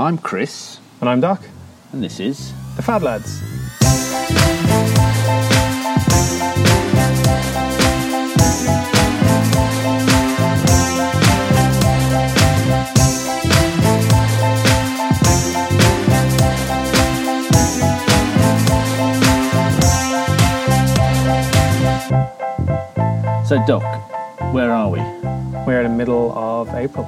I'm Chris, And I'm Dok, and this is. the Fad Lads. So, Dok, where are we? We're in the middle of April,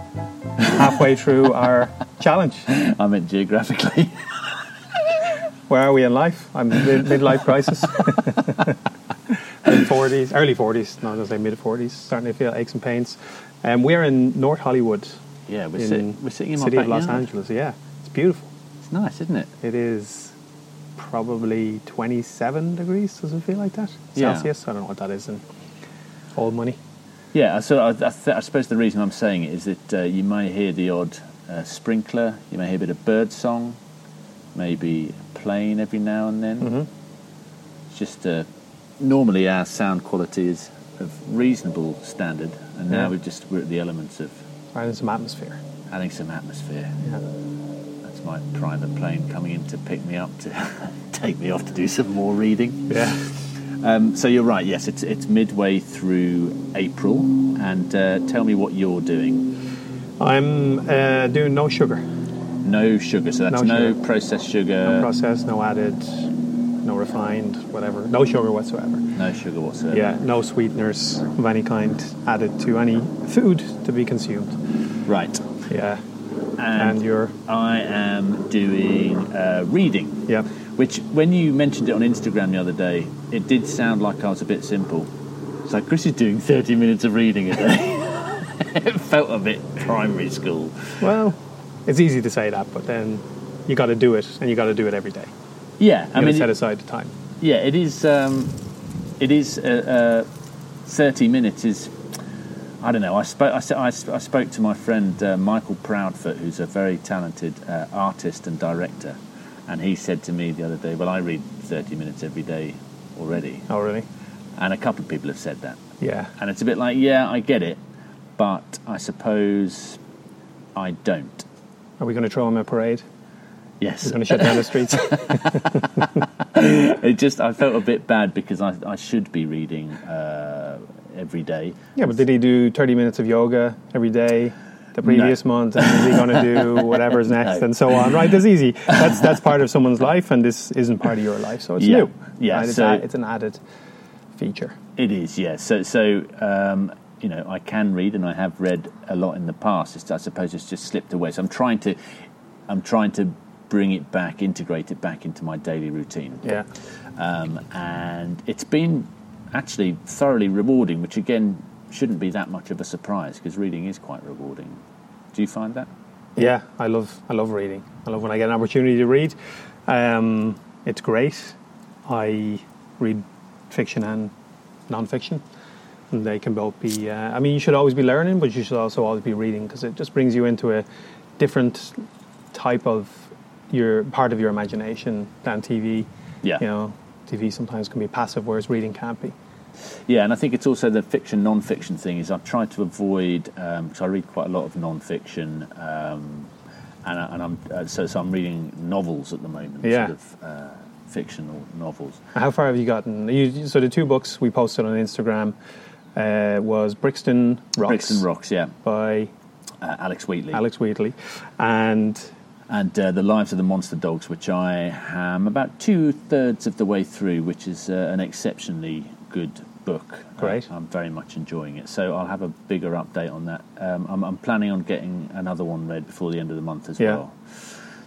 halfway through our challenge. I meant geographically. Where are we in life? I'm mid- midlife crisis. mid 40s, early 40s, not to say mid 40s, starting to feel aches and pains. Um, we're in North Hollywood, yeah, we're, in sit- we're sitting in my city of Los. Angeles. Yeah, it's beautiful. It's nice, isn't it? It is probably 27 degrees. Does it feel like that? Yeah. Celsius. I don't know what that is in old money. Yeah, so I, I, th- I suppose the reason I'm saying it is that uh, you may hear the odd uh, sprinkler, you may hear a bit of bird song, maybe a plane every now and then. Mhm. It's just uh, normally our sound quality is of reasonable standard, and now Yeah. we're just we're at the elements of in some atmosphere. adding some atmosphere. Yeah. That's my private plane coming in to pick me up to take me off to do some more reading. Yeah. Um, so you're right. Yes, it's it's midway through April, and uh, tell me what you're doing. I'm uh, doing no sugar, No sugar. So that's No no, sugar. processed sugar. no processed, no added, no refined, whatever. No sugar whatsoever. no sugar whatsoever. Yeah, no sweeteners of any kind added to any food to be consumed. Right. Yeah. And, And you're, I am doing uh, reading. yeah. Which, when you mentioned it on Instagram the other day, it did sound like I was a bit simple. It's like Chris is doing 30 minutes of reading a day. it felt a bit primary school. Well, it's easy to say that, but then you got to do it, and you got to do it every day. Yeah, You I mean, set aside the time. yeah, it is. Um, it is. Uh, uh, 30 minutes is. I don't know. I spoke. I, I spoke to my friend uh, Michael Proudfoot, who's a very talented uh, artist and director, and he said to me the other day, "Well, I read 30 minutes every day already," Oh, really? and a couple of people have said that. Yeah. And it's a bit like, yeah, I get it, but I suppose I don't. Are we going to throw him a parade? Yes. We're going to shut down the streets. It just, I felt a bit bad because I, I should be reading uh, every day. yeah, but did he do 30 minutes of yoga every day? The previous month, and is he going to do whatever's next, No. and so on? Right? That's easy. That's that's part of someone's life, and this isn't part of your life, so it's Yeah. new. Yeah, right? it's, so- a, it's an added feature. It is, yes. So, so um, you know, I can read, and I have read a lot in the past. It's, I suppose it's just slipped away. So I'm trying to, I'm trying to bring it back, integrate it back into my daily routine. Yeah. um, and it's been actually thoroughly rewarding, which again shouldn't be that much of a surprise because reading is quite rewarding. Do you find that? Yeah, I love I love reading. I love when I get an opportunity to read. Um, it's great. I read fiction and non-fiction, they can both be. Uh, I mean, you should always be learning, but you should also always be reading because it just brings you into a different type of your part of your imagination than TV. Yeah. You know, TV sometimes can be passive, whereas reading can't be. Yeah, and I think it's also the fiction non-fiction thing. Is I've tried to avoid because I read quite a lot of non-fiction, um, and, I, and I'm uh, so so I'm reading novels at the moment, Yeah. sort of uh, fictional novels. How far have you gotten? You, so the two books we posted on Instagram uh, was Brixton Rocks Brixton Rocks, yeah, by uh, Alex Wheatley, Alex Wheatley, and and uh, the Lives of the Monster Dogs, which I am about two thirds of the way through, which is uh, an exceptionally good book. Great. I'm very much enjoying it. So I'll have a bigger update on that. Um, I'm, I'm planning on getting another one read before the end of the month as Yeah. well.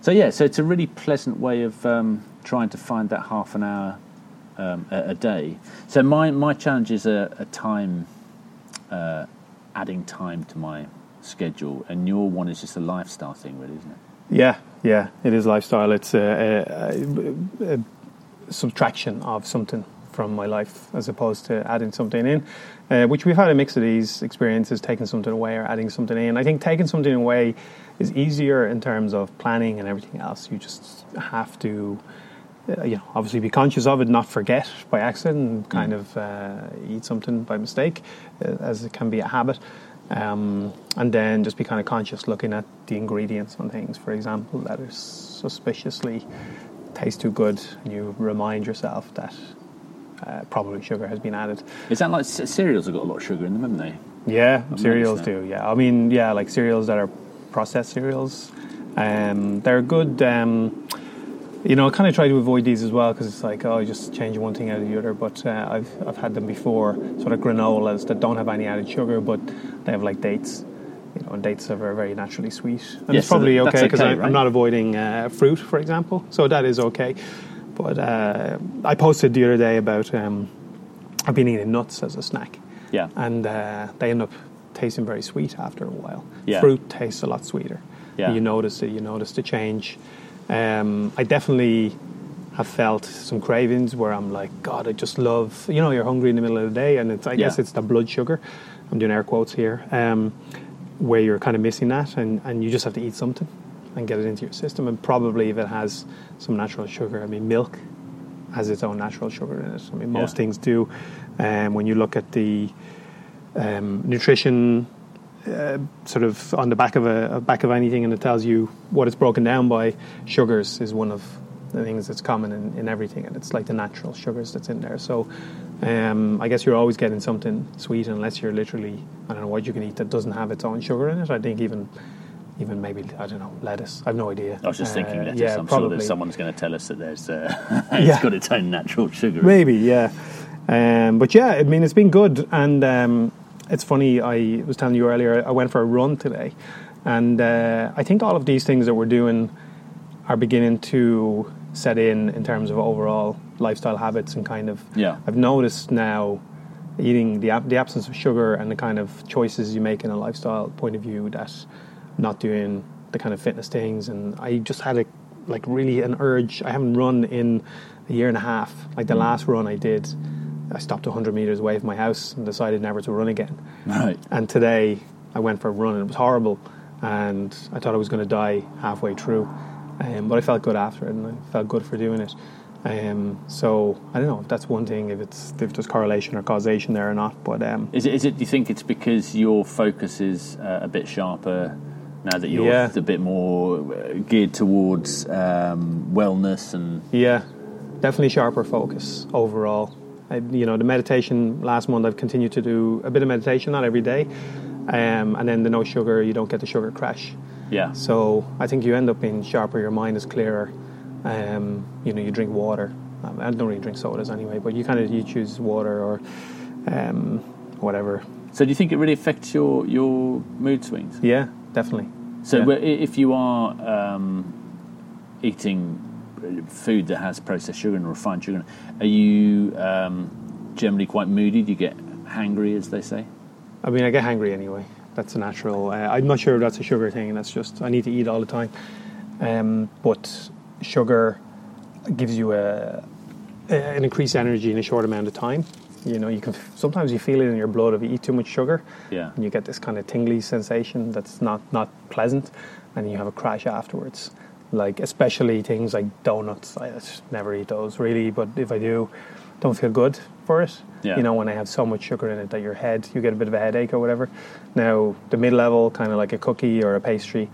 So yeah, so it's a really pleasant way of um, trying to find that half an hour um, a, a day. So my my challenge is a, a time, uh, adding time to my schedule, and your one is just a lifestyle thing, really, isn't it? yeah, yeah, it is lifestyle. It's a, a, subtraction of something from my life as opposed to adding something in, uh, which we've had a mix of these experiences, taking something away or adding something in. I think taking something away is easier in terms of planning and everything else. You just have to. Uh, you know, obviously be conscious of it, not forget by accident, and kind of uh, eat something by mistake, uh, as it can be a habit. Um, and then just be kind of conscious looking at the ingredients on things, for example, that are suspiciously taste too good, and you remind yourself that uh, probably sugar has been added. Is that like c- cereals have got a lot of sugar in them, haven't they? Yeah, I've cereals do. Yeah, I mean, yeah, like cereals that are processed cereals. Um, they're good. Um, you know, I kind of try to avoid these as well because it's like, oh, just change one thing out of the other. But uh, I've I've had them before, sort of granolas that don't have any added sugar, but they have like dates. You know, and dates are very, very naturally sweet. And Yeah, it's probably that's okay because okay, I'm not avoiding uh, fruit, for example. So that is okay. But uh, I posted the other day about um, I've been eating nuts as a snack Yeah. and uh, they end up tasting very sweet after a while. Yeah. Fruit tastes a lot sweeter. Yeah. You notice it. You notice the change. Um, I definitely have felt some cravings where I'm like, God, I just love. You know, you're hungry in the middle of the day, and it's. I guess it's the blood sugar. I'm doing air quotes here. Um, where you're kind of missing that, and, and you just have to eat something and get it into your system. And probably if it has some natural sugar, I mean, milk has its own natural sugar in it. I mean, most Yeah. things do. Um, when you look at the um, nutrition uh, sort of on the back of a, a back of anything, and it tells you what it's broken down by. Sugars is one of the things that's common in, in everything, and it's like the natural sugars that's in there. So, um, I guess you're always getting something sweet, unless you're literally I don't know what you can eat that doesn't have its own sugar in it. I think even even maybe I don't know lettuce. I've no idea. I was just thinking Uh, lettuce. yeah, I'm sure probably. that someone's going to tell us that there's uh, Yeah. it's got its own natural sugar. Maybe, yeah. Um, but yeah, I mean, it's been good. And um, it's funny, I was telling you earlier, I went for a run today. And uh, I think all of these things that we're doing are beginning to set in in terms of overall lifestyle habits and kind of. Yeah. I've noticed now eating the, the absence of sugar and the kind of choices you make in a lifestyle point of view that not doing the kind of fitness things and I just had a like really an urge I haven't run in a year and a half like the last run I did I stopped 100 meters away from my house and decided never to run again Right. and today I went for a run and it was horrible and I thought I was going to die halfway through um, but I felt good after it and I felt good for doing it um, so I don't know if that's one thing if it's if there's correlation or causation there or not but um, Is it? Is it? Do you think it's because your focus is uh, a bit sharper now that you're Yeah. a bit more uh, geared towards um, wellness and Yeah, definitely sharper focus overall. I, you know, the meditation last month, I've continued to do a bit of meditation, not every day. Um, and then the no sugar, you don't get the sugar crash. yeah, So I think you end up being sharper, your mind is clearer. Um, you know, you drink water. Um, I don't really drink sodas anyway, but you kind of you choose water or um, whatever. So do you think it really affects your your mood swings? Yeah, definitely. So Yeah. if you are um, eating food that has processed sugar and refined sugar, are you um, generally quite moody? Do you get hangry, as they say? I mean, I get hangry anyway. That's a natural. Uh, I'm not sure if that's a sugar thing. That's just I need to eat all the time. Um, but sugar gives you a, a an increased energy in a short amount of time. You know, you can sometimes you feel it in your blood if you eat too much sugar, Yeah. and you get this kind of tingly sensation that's not not pleasant, and you have a crash afterwards. Like especially things like donuts. I just never eat those really, but if I do, don't feel good for it. Yeah. You know, when I have so much sugar in it that your head, you get a bit of a headache or whatever. Now, the mid level, kind of like a cookie or a pastry,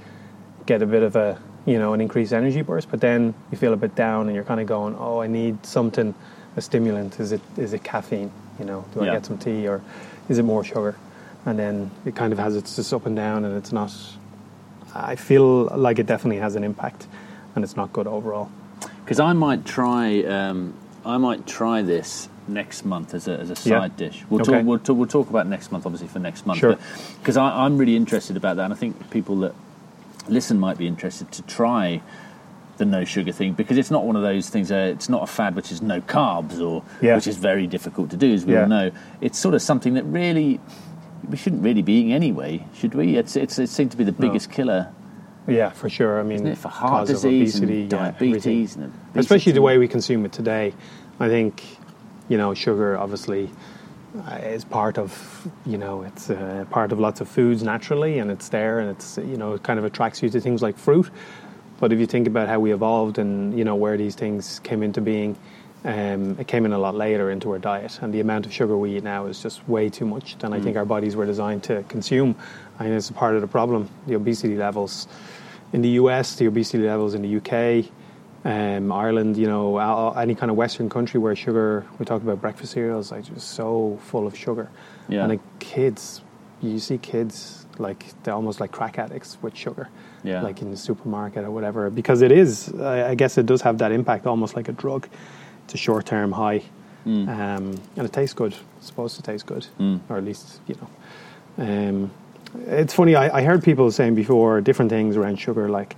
get a bit of a, you know, an increased energy burst, but then you feel a bit down and you're kind of going, oh, I need something, a stimulant. Is it, is it caffeine? You know, do I get some tea or is it more sugar? And then it kind of has its just up and down and it's not, I feel like it definitely has an impact and it's not good overall. Because I might try, um, I might try this next month as a, as a Yeah. side dish. We'll, Okay. talk, we'll, talk, we'll talk about next month, obviously, for next month. Sure. Because I'm really interested about that, and I think people that listen might be interested to try the no sugar thing because it's not one of those things. Uh, it's not a fad which is no carbs or Yeah. which is very difficult to do, as we Yeah. all know. It's sort of something that really we shouldn't really be eating anyway, should we? It's, it's it seems to be the biggest killer, Yeah, for sure. I mean, for heart of disease obesity, and yeah, diabetes, and obesity. especially the way we consume it today. I think, you know, sugar obviously uh, is part of, you know, it's uh, part of lots of foods naturally, and it's there, and it's, you know, it kind of attracts you to things like fruit. But if you think about how we evolved and you know where these things came into being, Um, it came in a lot later into our diet, and the amount of sugar we eat now is just way too much than I think our bodies were designed to consume. And it's a part of the problem. The obesity levels in the US, the obesity levels in the UK, um, Ireland, you know, any kind of Western country where sugar, we talk about breakfast cereals, like just so full of sugar. Yeah. And like kids, you see kids like they're almost like crack addicts with sugar, Yeah. like in the supermarket or whatever, because it is, I, I guess it does have that impact almost like a drug. It's a short term high. Mm. Um, and it tastes good. It's supposed to taste good, Mm. or at least, you know. Um, it's funny, I, I heard people saying before different things around sugar, like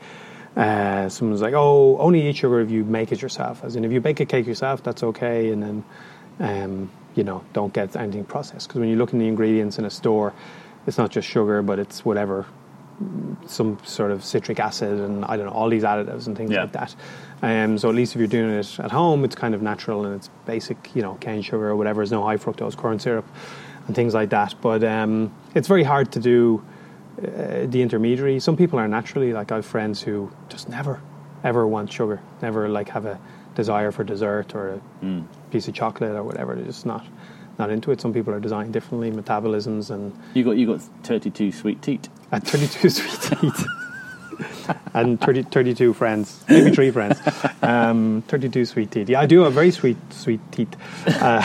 uh, someone's like, oh, only eat sugar if you make it yourself. As in, if you bake a cake yourself, that's okay, and then, um, you know, don't get anything processed. Because when you look in the ingredients in a store, it's not just sugar, but it's whatever, some sort of citric acid and I don't know, all these additives and things Yeah. like that. Um, so at least if you're doing it at home, it's kind of natural and it's basic, you know, cane sugar or whatever. There's no high fructose corn syrup and things like that. But um, it's very hard to do uh, the intermediary. Some people are naturally like I have friends who just never, ever want sugar, never like have a desire for dessert or a Mm. piece of chocolate or whatever. They're just not not into it. Some people are designed differently, metabolisms and You got you got 32 sweet teat. at 32 sweet teeth. and 30, 32 friends, maybe three friends. Um, 32 sweet teeth. Yeah, I do have very sweet, sweet teeth. Uh,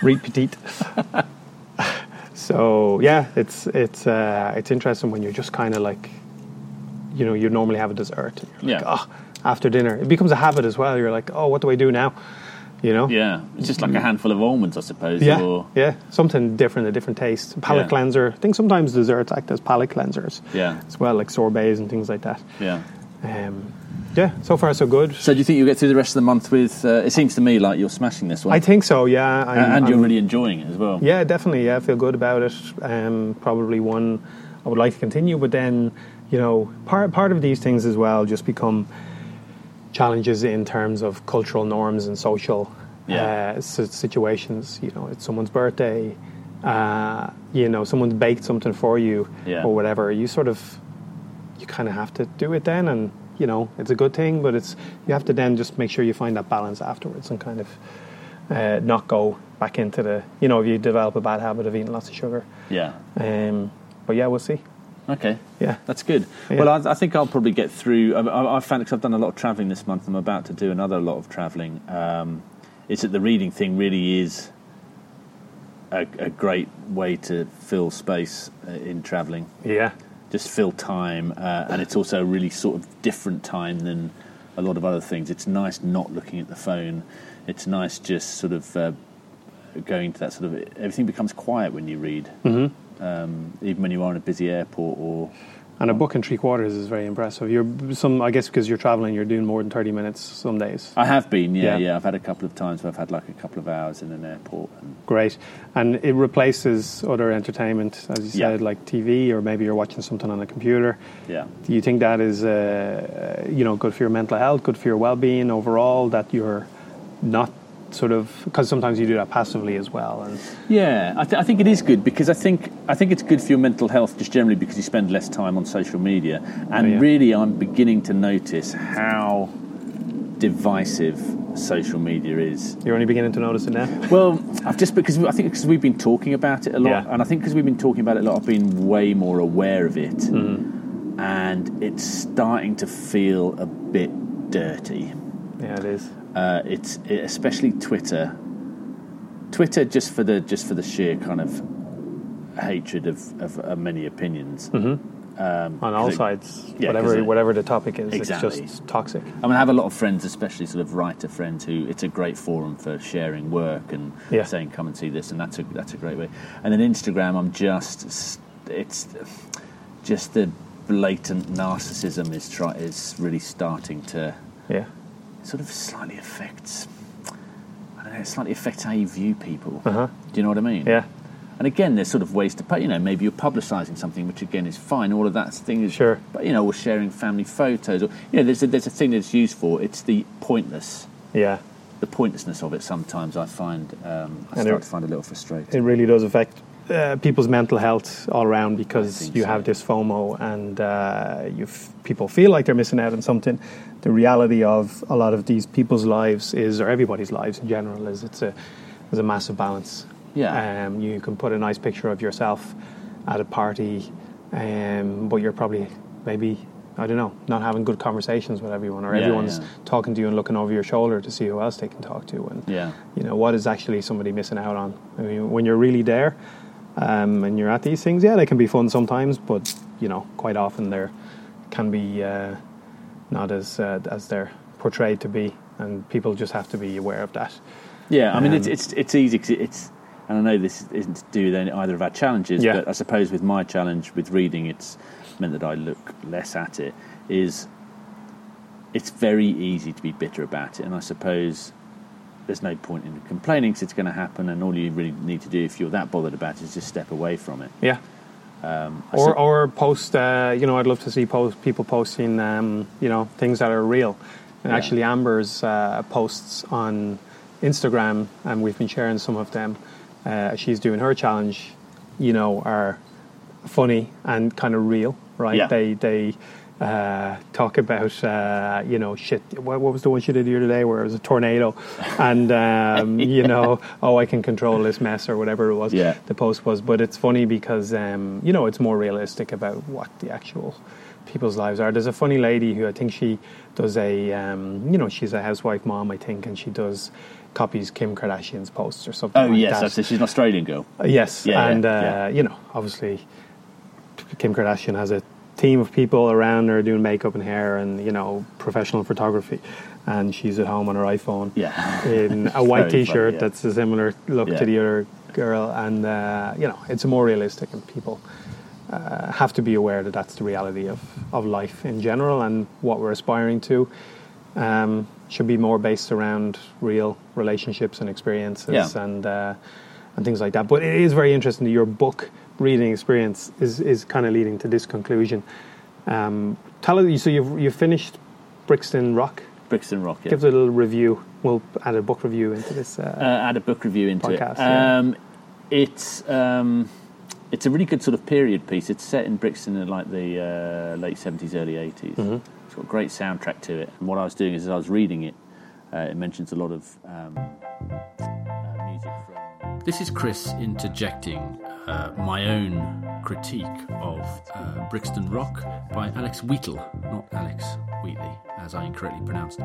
petite. so yeah, it's it's uh, it's interesting when you're just kind of like, you know, you normally have a dessert. And you're like, Yeah. oh, after dinner, it becomes a habit as well. You're like, oh, what do I do now? You know. Yeah, it's just like a handful of almonds, I suppose. Yeah, Or, yeah, something different, a different taste. Palate Yeah. cleanser. I think sometimes desserts act as palate cleansers yeah, as well, like sorbets and things like that. yeah. Um, yeah, so far so good. So do you think you'll get through the rest of the month with? Uh, it seems to me like you're smashing this one, I think so. Yeah, I'm- and you're I'm- really enjoying it as well. Yeah, definitely. Yeah, I feel good about it. Um, probably one I would like to continue, but then you know, part part of these things as well just become challenges in terms of cultural norms and social Yeah. uh, situations. You know, it's someone's birthday. Uh, you know, someone's baked something for you Yeah. or whatever. You sort of you kind of have to do it then, and you know, it's a good thing, but it's you have to then just make sure you find that balance afterwards and kind of uh, not go back into the you know if you develop a bad habit of eating lots of sugar. Yeah. Um, but yeah, we'll see. Okay. Yeah. That's good. Yeah. Well, I, I think I'll probably get through. I, I, I found because I've done a lot of travelling this month. I'm about to do another lot of travelling. Um, is that the reading thing really is a, a great way to fill space uh, in travelling. Yeah, Just fill time, uh, and it's also a really sort of different time than a lot of other things. It's nice not looking at the phone. It's nice just sort of uh, going to that sort of. Everything becomes quiet when you read. Mm-hmm. Um, even when you are in a busy airport or and a book in three quarters is very impressive. You're some, I guess, because you're traveling, you're doing more than thirty minutes some days. I have been, yeah, Yeah. yeah, I've had a couple of times where I've had like a couple of hours in an airport. And Great, and it replaces other entertainment, as you Yeah. said, like TV, or maybe you're watching something on a computer. yeah, Do you think that is, uh, you know, good for your mental health, good for your well-being overall? That you're not sort of because sometimes you do that passively as well, and yeah, I, th- I think it is good because I think I think it's good for your mental health just generally because you spend less time on social media. And Oh, yeah. really, I'm beginning to notice how divisive social media is. you're only beginning to notice it now. Well, I've just because I think because we've been talking about it a lot, Yeah. and I think because we've been talking about it a lot, I've been way more aware of it, Mm-hmm. and it's starting to feel a bit dirty. Yeah, it is. Uh, it's it, especially Twitter. Twitter just for the just for the sheer kind of hatred of, of, uh many opinions. Um, on all it- sides, yeah, whatever it- whatever the topic is, Exactly. it's just toxic. I mean, I have a lot of friends, especially sort of writer friends, who it's a great forum for sharing work and Yeah. saying, "Come and see this," and that's a that's a great way. And then Instagram, I'm just it's just the blatant narcissism is try is really starting to Yeah, sort of slightly affects. I don't know, it slightly affects how you view people. uh huh. Do you know what I mean? Yeah, And again, there's sort of ways to pay. You know, maybe you're publicising something, which again is fine. All of that thing is Sure. But you know, or sharing family photos, or you know, there's a, there's a thing that's used for. It's the pointless, yeah. the pointlessness of it. Sometimes I find um, I And start it- to find a little frustrating. It really does affect uh, people's mental health all around because you so. have this FOMO and uh, you f- people feel like they're missing out on something. The reality of a lot of these people's lives is, or everybody's lives in general, is it's a there's a massive balance. Yeah. Um, you can put a nice picture of yourself at a party, um, but you're probably maybe I don't know not having good conversations with everyone, or Yeah, everyone's yeah. talking to you and looking over your shoulder to see who else they can talk to, and Yeah. you know what is actually somebody missing out on. I mean, when you're really there um, and you're at these things, yeah, they can be fun sometimes, but you know, quite often they can be uh, not as uh, as they're portrayed to be, and people just have to be aware of that. Yeah, I mean, it's Um, it's it's easy 'cause it's, and I know this isn't to do with either of our challenges, Yeah. but I suppose with my challenge with reading, it's meant that I look less at it. Is it's very easy to be bitter about it, and I suppose there's no point in complaining because it's going to happen, and all you really need to do if you're that bothered about it is just step away from it. Yeah. Um, Or, sup- or post, uh, you know, I'd love to see post, people posting, um, you know, things that are real. And Yeah. actually, Amber's uh, posts on Instagram, and we've been sharing some of them. Uh, she's doing her challenge, you know, are funny and kind of real, right? Yeah. They they uh, talk about, uh, you know, shit. What, what was the one she did here today where it was a tornado, and um, you know, oh, I can control this mess or whatever it was Yeah. the post was. But it's funny because um, you know it's more realistic about what the actual people's lives are. There's a funny lady who I think she does a um, you know she's a housewife mom I think, and she does copies Kim Kardashian's posts or something. oh like yes, that. that's it. she's an Australian girl. Uh, yes, Yeah, yeah, and uh, yeah. you know obviously Kim Kardashian has a team of people around her doing makeup and hair and you know professional photography, and she's at home on her iPhone Yeah. in a white T-shirt yeah. that's a similar look Yeah. to the other girl, and uh, you know it's more realistic, and people uh, have to be aware that that's the reality of, of life in general, and what we're aspiring to um, should be more based around real relationships and experiences, Yeah. and uh, and things like that. But it is very interesting that your book reading experience is is kind of leading to this conclusion. Um, tell us, so you've you've finished Brixton Rock. Brixton Rock. Yeah. Give us a little review. We'll add a book review into this. uh, Uh, add a book review into Podcast, it. yeah. Um, It's um, it's a really good sort of period piece. It's set in Brixton in like the uh, late seventies, early 80s Mm-hmm. It's got a great soundtrack to it. And what I was doing is, as I was reading it, uh, it mentions a lot of This is Chris interjecting uh, my own critique of uh, Brixton Rock by Alex Wheatle, not Alex Wheatley, as I incorrectly pronounced.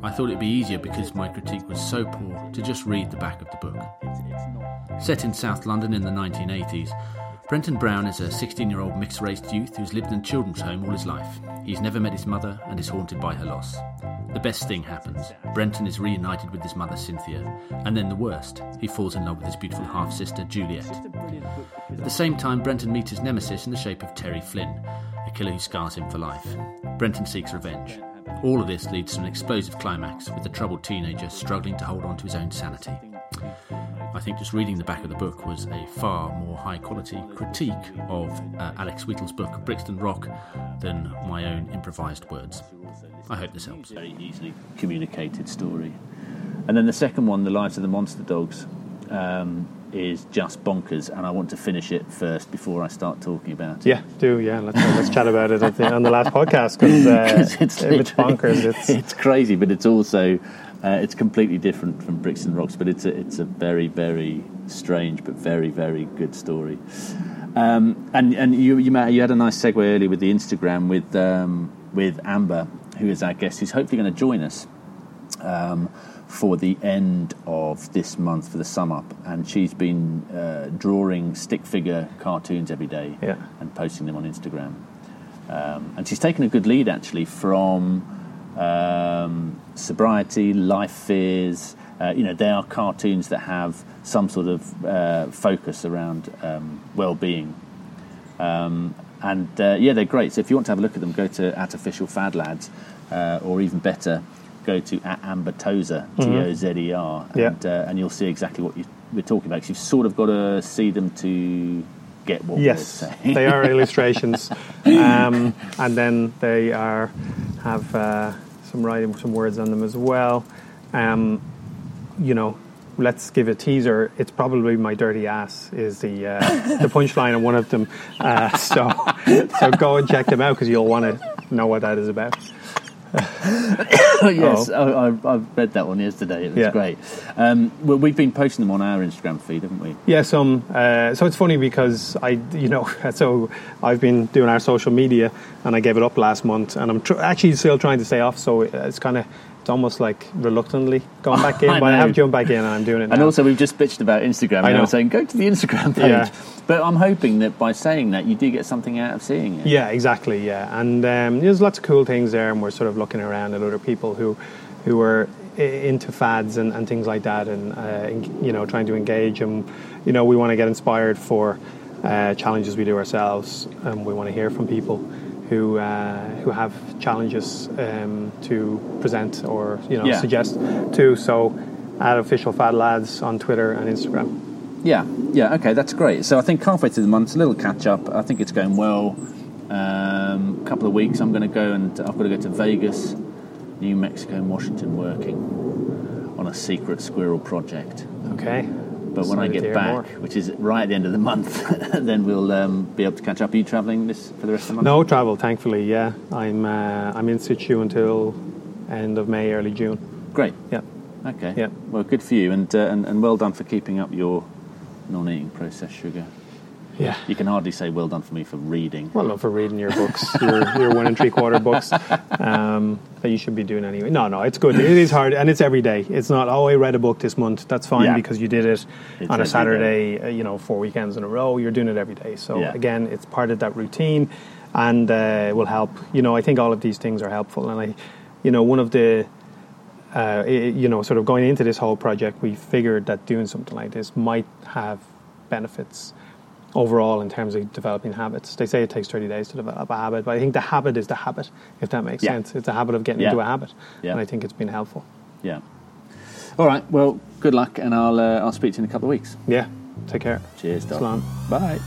I thought it'd be easier because my critique was so poor to just read the back of the book. It's, it's not. Set in South London in the 1980s, Brenton Brown is a 16 year old mixed race youth who's lived in a children's home all his life. He's never met his mother and is haunted by her loss. The best thing happens. Brenton is reunited with his mother Cynthia, and then the worst. He falls in love with his beautiful half sister Juliet. At the same time, Brenton meets his nemesis in the shape of Terry Flynn, a killer who scars him for life. Brenton seeks revenge. All of this leads to an explosive climax with the troubled teenager struggling to hold on to his own sanity. I think just reading the back of the book was a far more high quality critique of uh, Alex Wheatle's book, Brixton Rock, than my own improvised words. I hope this helps. very easily communicated story. And then the second one, The Lives of the Monster Dogs, um, is just bonkers, and I want to finish it first before I start talking about it. yeah, do yeah. Let's uh, let's chat about it at the, on the last podcast because uh, 'Cause it's, it's bonkers. It's it's crazy, but it's also uh, it's completely different from Brixton Rocks. But it's a, it's a very very strange but very very good story. Um, and and you you, you had a nice segue earlier with the Instagram with um, with Amber, who is our guest, who's hopefully going to join us. Um, for the end of this month for the sum up, and she's been uh, drawing stick figure cartoons every day Yeah. and posting them on Instagram. Um, and she's taken a good lead actually from um, sobriety, life fears. Uh, you know, they are cartoons that have some sort of uh, focus around um, well-being. Um, and uh, yeah, they're great. So if you want to have a look at them, go to at official fad lads, uh, or even better, go to at Amber Tozer, T O Z E R, and, uh, and you'll see exactly what you, we're talking about. 'cause you've sort of got to see them to get what yes, we're saying. they are illustrations, um, and then they are have uh, some writing, some words on them as well. Um, you know, let's give a teaser. It's probably my dirty ass is the uh, the punchline of one of them. Uh, so so go and check them out because you'll want to know what that is about. yes, I, I, I read that one yesterday. It was Yeah. great. Um, well, we've been posting them on our Instagram feed, haven't we? Yeah, some. Uh, so it's funny because I, you know, so I've been doing our social media and I gave it up last month, and I'm tr- actually still trying to stay off. So it's kind of, almost like reluctantly gone back in, I but I have jumped back in and I'm doing it now. And also, we've just bitched about Instagram. I and I know. was saying, go to the Instagram page. Yeah. But I'm hoping that by saying that, you do get something out of seeing it. Yeah, exactly. Yeah, and um, there's lots of cool things there, and we're sort of looking around at other people who, who are into fads and, and things like that, and uh, en- you know, trying to engage. And you know, we want to get inspired for uh, challenges we do ourselves, and we want to hear from people who uh, who have challenges um, to present or you know Yeah. suggest to. So, at official Fad Lads on Twitter and Instagram. Yeah, yeah, okay, that's great. So I think halfway through the month, a little catch up. I think it's going well. Um, a couple of weeks, I'm going to go and I've got to go to Vegas, New Mexico, and Washington, working on a secret squirrel project. Okay. But when I get back, more. which is right at the end of the month, then we'll um, be able to catch up. Are you travelling this for the rest of the month? No travel, thankfully. Yeah, I'm uh, I'm in situ until end of May, early June. Great. Yeah, Okay. Yeah. Well, good for you, and, uh, and and well done for keeping up your non-eating processed sugar. Yeah. You can hardly say well done for me for reading. Well, not for reading your books, your your one and three quarter books um, that you should be doing anyway. No, no, it's good. It is hard, and it's every day. It's not. Oh, I read a book this month. That's fine Yeah. because you did it It's on a Saturday. Uh, you know, four weekends in a row. You're doing it every day. So Yeah. again, it's part of that routine, and uh, will help. You know, I think all of these things are helpful, and I, you know, one of the uh, i- you know, sort of going into this whole project, we figured that doing something like this might have benefits overall in terms of developing habits. They say it takes 30 days to develop a habit, but I think the habit is the habit, if that makes Yeah. sense. It's a habit of getting Yeah. into a habit. Yeah. And I think it's been helpful. Yeah. All right. Well, good luck, and I'll uh, I'll speak to you in a couple of weeks. Yeah. Take care. Cheers. Bye.